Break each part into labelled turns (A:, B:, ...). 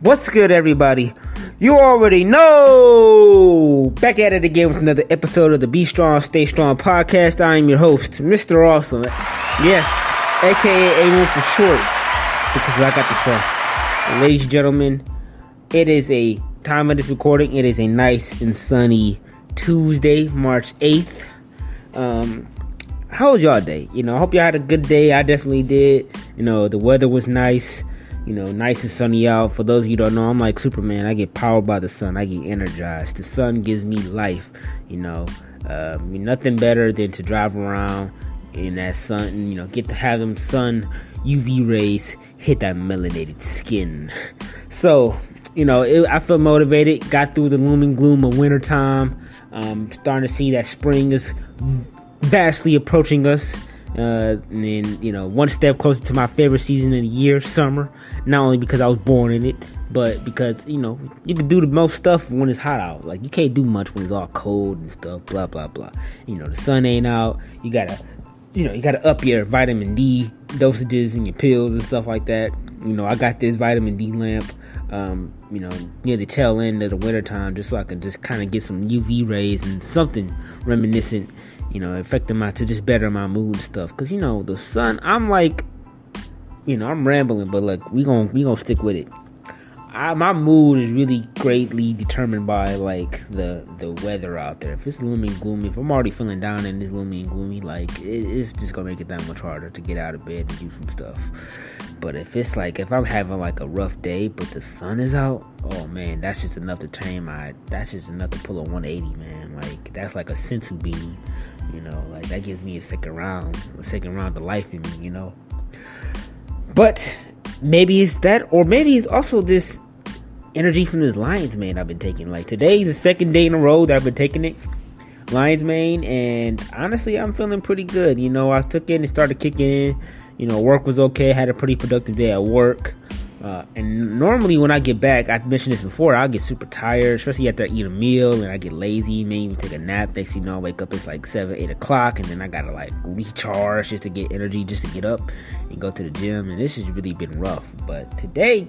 A: What's good, everybody? You already know. Back at it again with another episode of the Be Strong, Stay Strong podcast. I am your host, Mr. Awesome. Yes, aka A1 for short, because I got the sauce. And ladies and gentlemen, it is a time of this recording. It is a nice and sunny Tuesday, March 8th. Um, how was y'all day? You know, I hope y'all had a good day. I definitely did. You know, the weather was nice you know, nice and sunny out. For those of you don't know, I'm like Superman. I get powered by the sun. I get energized. The sun gives me life. You know, uh, nothing better than to drive around in that sun. You know, get to have them sun UV rays hit that melanated skin. So, you know, it, I feel motivated. Got through the looming gloom of wintertime. Um, starting to see that spring is vastly approaching us. Uh, and then you know, one step closer to my favorite season of the year, summer. Not only because I was born in it, but because you know you can do the most stuff when it's hot out. Like you can't do much when it's all cold and stuff. Blah blah blah. You know, the sun ain't out. You gotta, you know, you gotta up your vitamin D dosages and your pills and stuff like that. You know, I got this vitamin D lamp. Um, you know, near the tail end of the winter time, just so I can just kind of get some UV rays and something reminiscent you know, affecting my to just better my mood and stuff. Cause you know, the sun, I'm like, you know, I'm rambling, but like we gonna we gonna stick with it. I, my mood is really greatly determined by like the the weather out there. If it's gloomy and gloomy, if I'm already feeling down and it's gloomy and gloomy, like it, it's just gonna make it that much harder to get out of bed and do some stuff. But if it's like if I'm having like a rough day, but the sun is out, oh man, that's just enough to turn my. That's just enough to pull a 180, man. Like that's like a senzu bean, you know. Like that gives me a second round, a second round of life in me, you know. But maybe it's that, or maybe it's also this energy from this Lions mane I've been taking. Like today, the second day in a row that I've been taking it. Lions mane, and honestly, I'm feeling pretty good. You know, I took it and it started kicking in you know, work was okay. Had a pretty productive day at work. Uh, and normally when I get back, I've mentioned this before, I'll get super tired, especially after I eat a meal and I get lazy, maybe take a nap. Next you know, I wake up, it's like 7, 8 o'clock, and then I gotta like recharge just to get energy, just to get up and go to the gym. And this has really been rough. But today,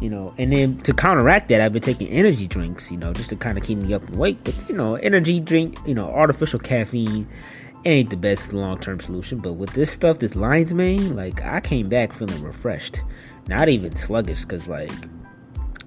A: you know, and then to counteract that, I've been taking energy drinks, you know, just to kind of keep me up and awake. But, you know, energy drink, you know, artificial caffeine ain't the best long term solution. But with this stuff, this Lions mane, like I came back feeling refreshed, not even sluggish, because like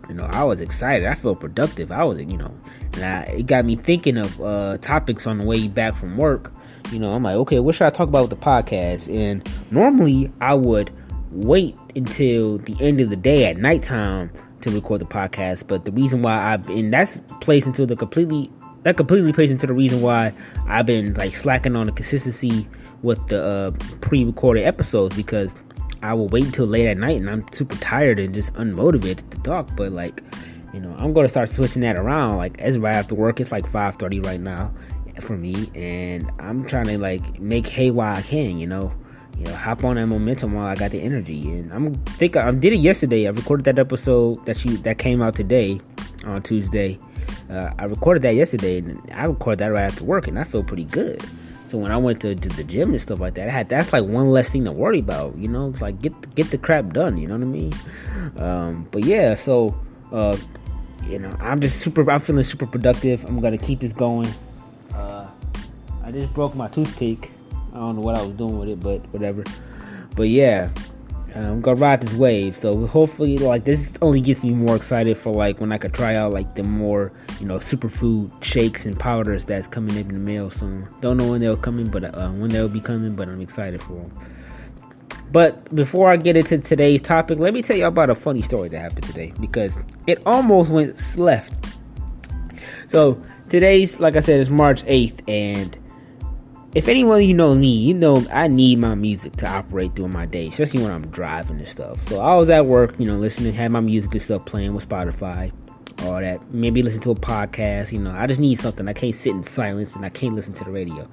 A: you know I was excited. I felt productive. I was you know, and I, it got me thinking of uh, topics on the way back from work. You know, I'm like, okay, what should I talk about with the podcast? And normally I would wait until the end of the day at nighttime to record the podcast. But the reason why I've and that's placed into the completely that completely plays into the reason why I've been like slacking on the consistency with the uh, pre-recorded episodes because I will wait until late at night and I'm super tired and just unmotivated to talk. But like, you know, I'm gonna start switching that around. Like as right after work, it's like 5:30 right now for me, and I'm trying to like make hay while I can. You know, you know, hop on that momentum while I got the energy. And I'm think I, I did it yesterday. I recorded that episode that you that came out today on Tuesday uh, I recorded that yesterday, and I recorded that right after work, and I feel pretty good. So when I went to, to the gym and stuff like that, I had that's like one less thing to worry about, you know. It's like get get the crap done, you know what I mean? Um, but yeah, so uh, you know, I'm just super. I'm feeling super productive. I'm gonna keep this going. Uh, I just broke my toothpick. I don't know what I was doing with it, but whatever. But yeah, I'm gonna ride this wave. So hopefully, like this only gets me more excited for like when I could try out like the more you know superfood shakes and powders that's coming in the mail soon. Don't know when they'll come in, but uh, when they'll be coming. But I'm excited for them. But before I get into today's topic, let me tell you about a funny story that happened today because it almost went left. So today's, like I said, is March 8th, and if anyone you know me, you know I need my music to operate during my day, especially when I'm driving and stuff. So I was at work, you know, listening, had my music and stuff playing with Spotify, all that. Maybe listen to a podcast. You know, I just need something. I can't sit in silence and I can't listen to the radio.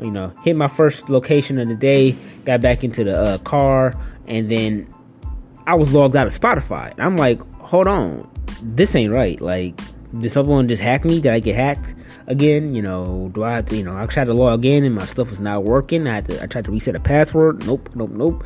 A: You know, hit my first location of the day, got back into the uh, car, and then I was logged out of Spotify. I'm like, hold on, this ain't right. Like, did someone just hack me? Did I get hacked? Again? You know, do I have to, you know, I tried to log in and my stuff was not working. I had to, I tried to reset a password. Nope, nope, nope.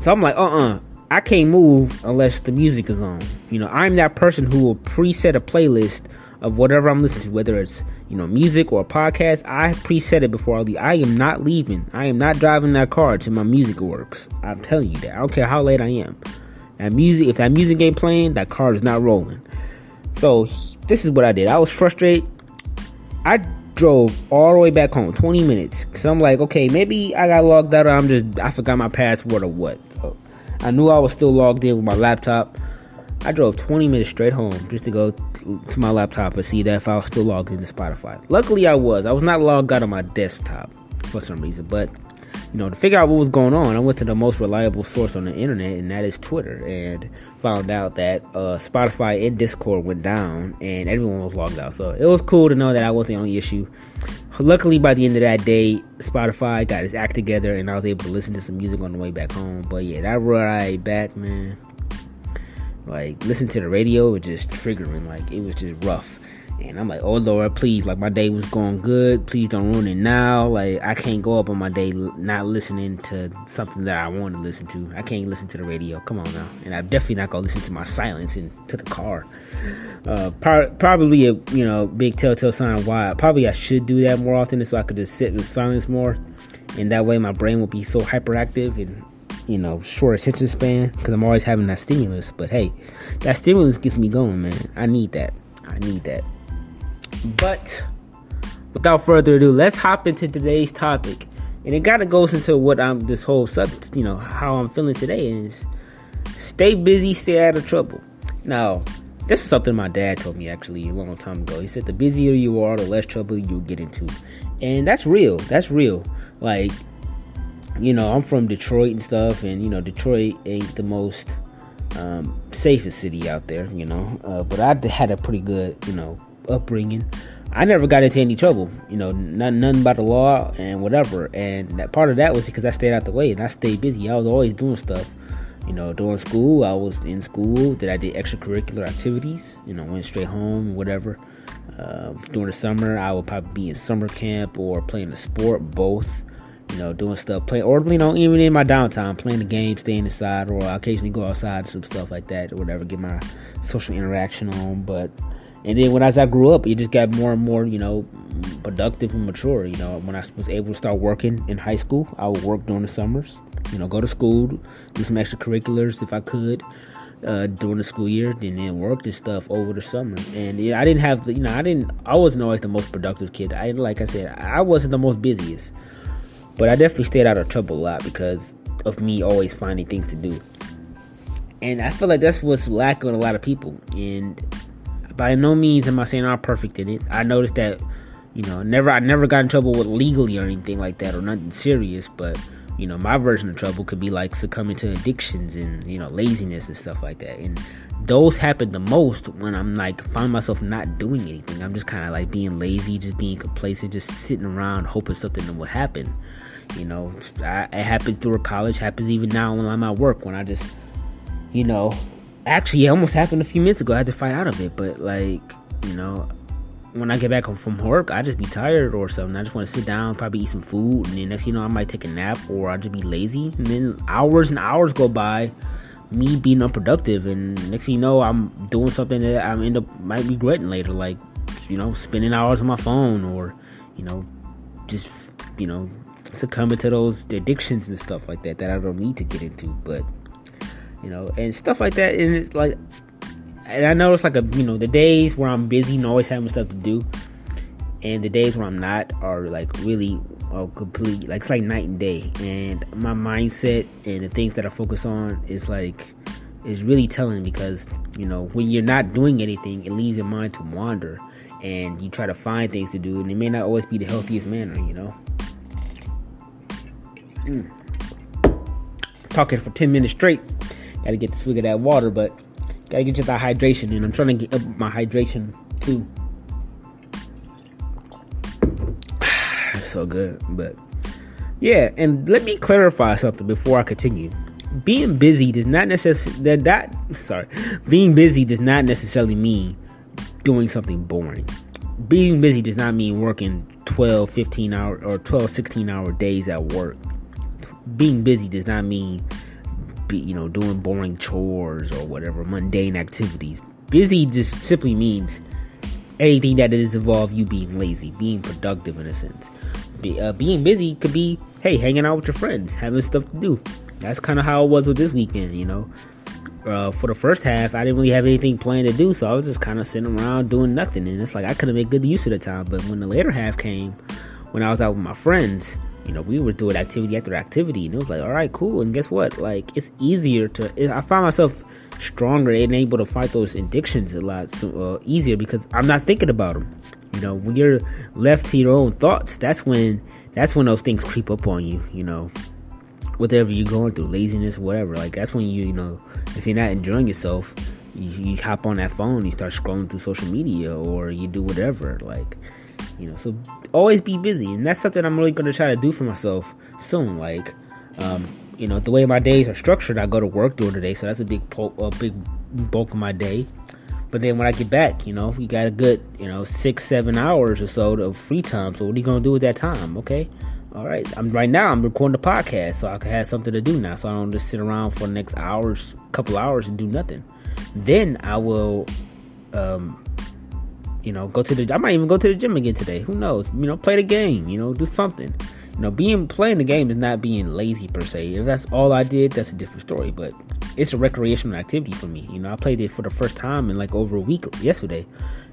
A: So I'm like, uh uh-uh. uh I can't move unless the music is on. You know, I'm that person who will preset a playlist of whatever I'm listening to, whether it's you know music or a podcast. I preset it before I leave. I am not leaving. I am not driving that car till my music works. I'm telling you that. I don't care how late I am. That music, if that music ain't playing, that car is not rolling. So this is what I did. I was frustrated. I drove all the way back home, 20 minutes. Cause I'm like, okay, maybe I got logged out. Or I'm just I forgot my password or what. So I knew I was still logged in with my laptop. I drove 20 minutes straight home just to go to my laptop and see that if I was still logged into Spotify. Luckily, I was. I was not logged out on my desktop for some reason, but you know, to figure out what was going on, I went to the most reliable source on the internet, and that is Twitter, and found out that uh, Spotify and Discord went down, and everyone was logged out. So it was cool to know that I wasn't the only issue. Luckily, by the end of that day, Spotify got its act together, and I was able to listen to some music on the way back home. But yeah, that ride back, man, like listen to the radio was just triggering. Like it was just rough. And I'm like, oh Lord, please, like my day was going good. Please don't ruin it now. Like I can't go up on my day not listening to something that I want to listen to. I can't listen to the radio. Come on now. And I'm definitely not gonna listen to my silence into the car. Uh, probably a you know big telltale sign why probably I should do that more often, so I could just sit with silence more, and that way my brain will be so hyperactive and you know short attention span because I'm always having that stimulus. But hey, that stimulus gets me going, man. I need that. I need that. But without further ado, let's hop into today's topic. And it kind of goes into what I'm this whole subject, you know, how I'm feeling today is stay busy, stay out of trouble. Now, this is something my dad told me actually a long time ago. He said the busier you are, the less trouble you'll get into. And that's real. That's real. Like, you know, I'm from Detroit and stuff, and you know, Detroit ain't the most um, safest city out there, you know. Uh, but I had a pretty good, you know, upbringing, I never got into any trouble. You know, none, nothing about the law and whatever. And that part of that was because I stayed out the way and I stayed busy. I was always doing stuff. You know, during school, I was in school. That I did extracurricular activities. You know, went straight home, whatever. Uh, during the summer, I would probably be in summer camp or playing a sport, both. You know, doing stuff, playing, or you know, even in my downtime, playing the game, staying inside, or I occasionally go outside, some stuff like that, or whatever, get my social interaction on. But and then when as I grew up, it just got more and more, you know, productive and mature. You know, when I was able to start working in high school, I would work during the summers. You know, go to school, do some extracurriculars if I could uh, during the school year, and then work and stuff over the summer. And yeah, I didn't have, the, you know, I didn't, I wasn't always the most productive kid. I like I said, I wasn't the most busiest, but I definitely stayed out of trouble a lot because of me always finding things to do. And I feel like that's what's lacking a lot of people. And by no means am I saying I'm perfect in it. I noticed that, you know, never I never got in trouble with legally or anything like that or nothing serious, but you know, my version of trouble could be like succumbing to addictions and, you know, laziness and stuff like that. And those happen the most when I'm like find myself not doing anything. I'm just kind of like being lazy, just being complacent, just sitting around hoping something will happen. You know, I, it happened through college, happens even now when I'm at work when I just, you know, actually it almost happened a few minutes ago. I had to fight out of it, but like you know, when I get back home from work, I just be tired or something. I just want to sit down, probably eat some food, and then next you know I might take a nap or I just be lazy, and then hours and hours go by, me being unproductive, and next thing you know I'm doing something that I end up might be regretting later, like you know spending hours on my phone or you know just you know succumbing to those addictions and stuff like that that I don't need to get into, but you know, and stuff like that. And it's like, and I know it's like a, you know, the days where I'm busy and always having stuff to do, and the days where I'm not are like really oh, complete, like it's like night and day. And my mindset and the things that I focus on is like, is really telling because, you know, when you're not doing anything, it leaves your mind to wander and you try to find things to do, and it may not always be the healthiest manner, you know. Mm. Talking for 10 minutes straight. Gotta get the swig of that water, but gotta get you that hydration. And I'm trying to get up my hydration too. So good, but yeah. And let me clarify something before I continue. Being busy does not necessarily that that sorry, being busy does not necessarily mean doing something boring. Being busy does not mean working 12, 15 hour or 12, 16 hour days at work. Being busy does not mean be, you know, doing boring chores or whatever, mundane activities. Busy just simply means anything that is involved you being lazy, being productive in a sense. Be, uh, being busy could be, hey, hanging out with your friends, having stuff to do. That's kind of how it was with this weekend, you know. Uh, for the first half, I didn't really have anything planned to do, so I was just kind of sitting around doing nothing. And it's like I could have made good use of the time. But when the later half came, when I was out with my friends, you know, we were doing activity after activity, and it was like, all right, cool. And guess what? Like, it's easier to. I find myself stronger and able to fight those addictions a lot so, uh, easier because I'm not thinking about them. You know, when you're left to your own thoughts, that's when that's when those things creep up on you. You know, whatever you're going through, laziness, whatever. Like that's when you, you know, if you're not enjoying yourself, you, you hop on that phone, you start scrolling through social media, or you do whatever. Like, you know, so always be busy, and that's something I'm really gonna try to do for myself soon. Like, um, you know, the way my days are structured, I go to work during the day, so that's a big, po- a big bulk of my day. But then when I get back, you know, you got a good, you know, six, seven hours or so of free time. So what are you gonna do with that time? Okay, all right. I'm right now. I'm recording the podcast, so I can have something to do now. So I don't just sit around for the next hours, couple hours, and do nothing. Then I will, um, you know, go to the. I might even go to the gym again today. Who knows? You know, play the game. You know, do something. You know, being playing the game is not being lazy per se. If that's all I did, that's a different story. But it's a recreational activity for me. You know, I played it for the first time in like over a week yesterday,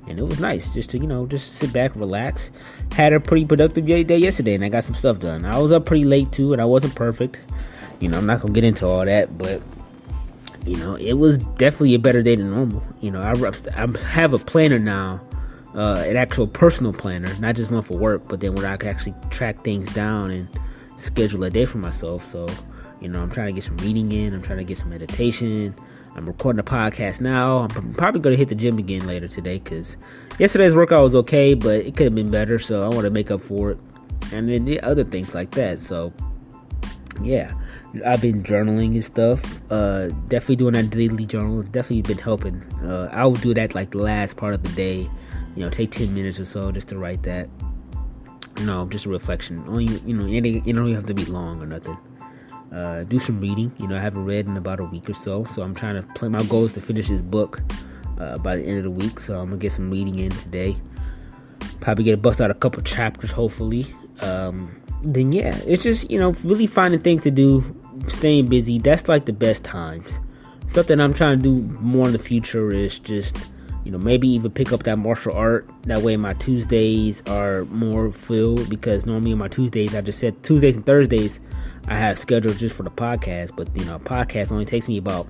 A: and it was nice just to you know just sit back, relax. Had a pretty productive day yesterday, and I got some stuff done. I was up pretty late too, and I wasn't perfect. You know, I'm not gonna get into all that, but you know, it was definitely a better day than normal. You know, I, I have a planner now uh, an actual personal planner, not just one for work, but then where I can actually track things down and schedule a day for myself. So, you know, I'm trying to get some reading in, I'm trying to get some meditation. I'm recording a podcast now. I'm probably going to hit the gym again later today because yesterday's workout was okay, but it could have been better. So I want to make up for it. And then the other things like that. So, yeah, I've been journaling and stuff. Uh, definitely doing that daily journal. Definitely been helping. Uh, I will do that like the last part of the day you know, take 10 minutes or so just to write that. No, just a reflection. Only, you know, you don't have to be long or nothing. Uh, do some reading. You know, I haven't read in about a week or so, so I'm trying to play. My goal is to finish this book uh, by the end of the week, so I'm gonna get some reading in today. Probably get a bust out a couple chapters, hopefully. Um, then yeah, it's just you know really finding things to do, staying busy. That's like the best times. Something I'm trying to do more in the future is just you know maybe even pick up that martial art. That way my tuesdays are more filled because normally on my tuesdays i just said tuesdays and thursdays i have scheduled just for the podcast. But you know a podcast only takes me about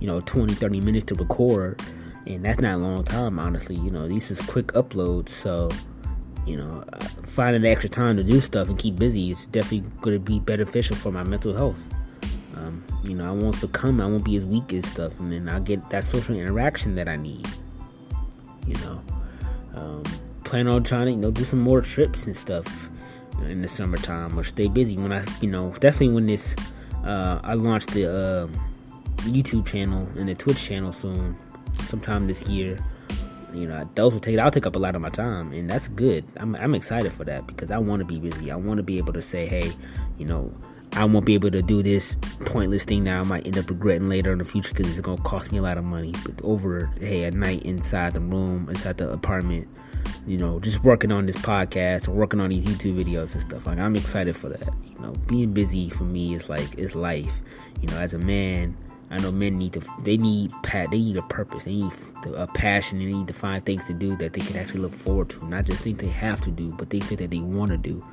A: you know 20 30 minutes to record. And that's not a long time honestly. You know these is quick uploads. So you know finding the extra time to do stuff and keep busy is definitely going to be beneficial for my mental health. Um, you know i won't succumb. I won't be as weak as stuff. And then i'll get that social interaction that i need you know. Um, plan on trying to, you know, do some more trips and stuff in the summertime or stay busy when I, you know, definitely when this, uh, I launched the uh, YouTube channel and the Twitch channel soon, sometime this year. You know, those will take, I'll take up a lot of my time, and that's good. I'm, I'm excited for that because I want to be busy. I want to be able to say, hey, you know, I won't be able to do this pointless thing that I might end up regretting later in the future because it's gonna cost me a lot of money. But over, hey, at night inside the room, inside the apartment, you know, just working on this podcast or working on these YouTube videos and stuff. Like I'm excited for that. You know, being busy for me is like it's life. You know, as a man, I know men need to they need pat they need a purpose. They need a passion. They need to find things to do that they can actually look forward to, not just think they have to do, but things that they want to do.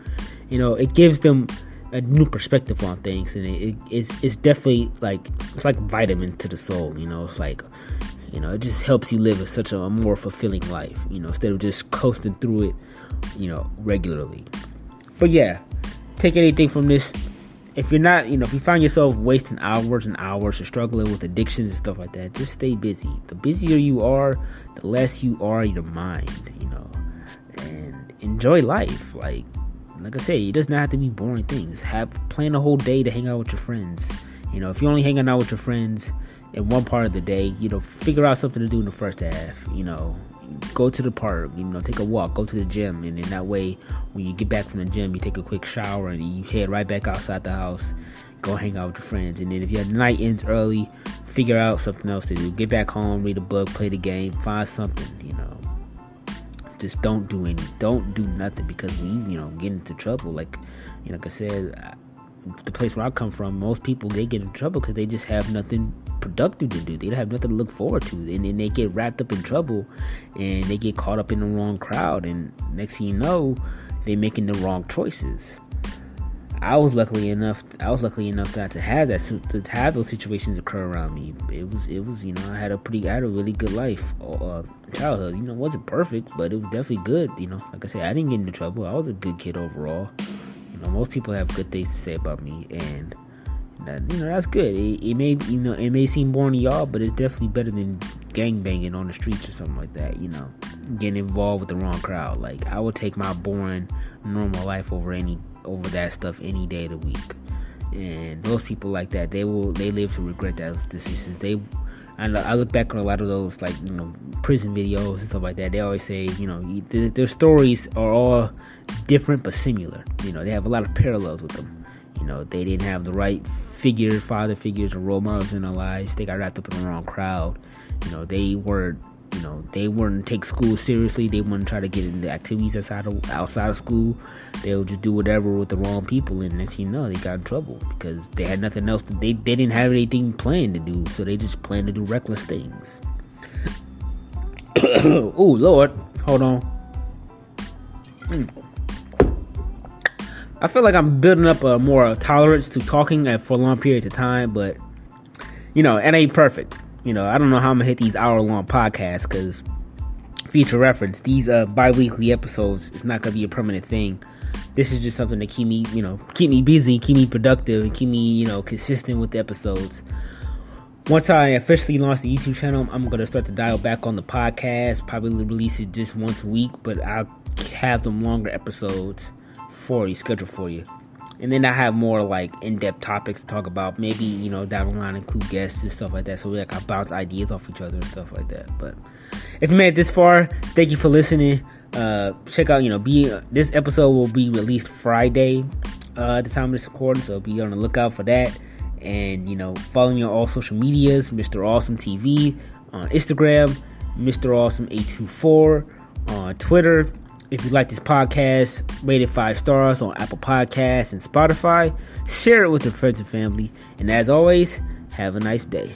A: You know, it gives them a new perspective on things, and it, it, it's it's definitely like it's like vitamin to the soul. You know, it's like you know it just helps you live a, such a, a more fulfilling life. You know, instead of just coasting through it, you know, regularly. But yeah, take anything from this. If you're not, you know, if you find yourself wasting hours and hours or struggling with addictions and stuff like that, just stay busy. The busier you are, the less you are your mind, you know, and enjoy life. Like, like I say, it does not have to be boring things. Have plan a whole day to hang out with your friends. You know, if you're only hanging out with your friends in one part of the day, you know, figure out something to do in the first half. You know, go to the park. You know, take a walk. Go to the gym, and in that way, when you get back from the gym, you take a quick shower and you head right back outside the house. go hang out with your friends. And then if your night ends early, figure out something else to do. Get back home, read a book, play the game, find something. You know, just don't do any, don't do nothing because we, you know, get into trouble. Like, you know, like I said, the place where I come from, most people they get in trouble because they just have nothing productive to do. They don't have nothing to look forward to, and then they get wrapped up in trouble, and they get caught up in the wrong crowd, and next thing you know, they're making the wrong choices. I was lucky enough. I was lucky enough not to have that to have those situations occur around me. It was it was you know I had a pretty I had a really good life uh, childhood. You know, wasn't perfect, but it was definitely good. You know, like I said, I didn't get into trouble. I was a good kid overall. You know, most people have good things to say about me, and that, you know that's good. It, it, may you know it may seem boring to y'all, but it's definitely better than gang banging on the streets or something like that. You know, getting involved with the wrong crowd. Like I would take my boring normal life over any over that stuff any day of the week. And those people like that, they will they live to regret those decisions. They I, I look back on a lot of those like you know prison videos and stuff like that. They always say you know their stories are all different but similar. You know they have a lot of parallels with them. You know they didn't have the right figure, father figures, or role models in their lives. They got wrapped up in the wrong crowd. You know they were you know they wouldn't take school seriously. They wouldn't try to get into activities outside of outside of school. They would just do whatever with the wrong people and as you know they got in trouble because they had nothing else to, they, they didn't have anything planned to do so they just planned to do reckless things. Oh lord hold on. I feel like I'm building up a more tolerance to talking for long periods of time, but you know, it ain't perfect you know, I don't know how I'm gonna hit these hour long podcasts because future reference, these uh bi-weekly episodes is not gonna be a permanent thing. This is just something to keep me, you know, keep me busy, keep me productive, and keep me, you know, consistent with the episodes. Once I officially launch the YouTube channel, I'm gonna start to dial back on the podcast. Probably release it just once a week, but I'll have them longer episodes for you, scheduled for you and then I have more like in-depth topics to talk about. Maybe you know down the line include guests and stuff like that. So we like I bounce ideas off each other and stuff like that. But if you made it this far, thank you for listening. Uh, check out you know be this episode will be released Friday uh, at the time of this recording, so be on the lookout for that. And you know follow me on all social medias, Mr. Awesome TV on Instagram, Mr. Awesome 824 on Twitter if you like this podcast, rate it five stars on Apple Podcasts and Spotify. Share it with your friends and family. And as always, have a nice day.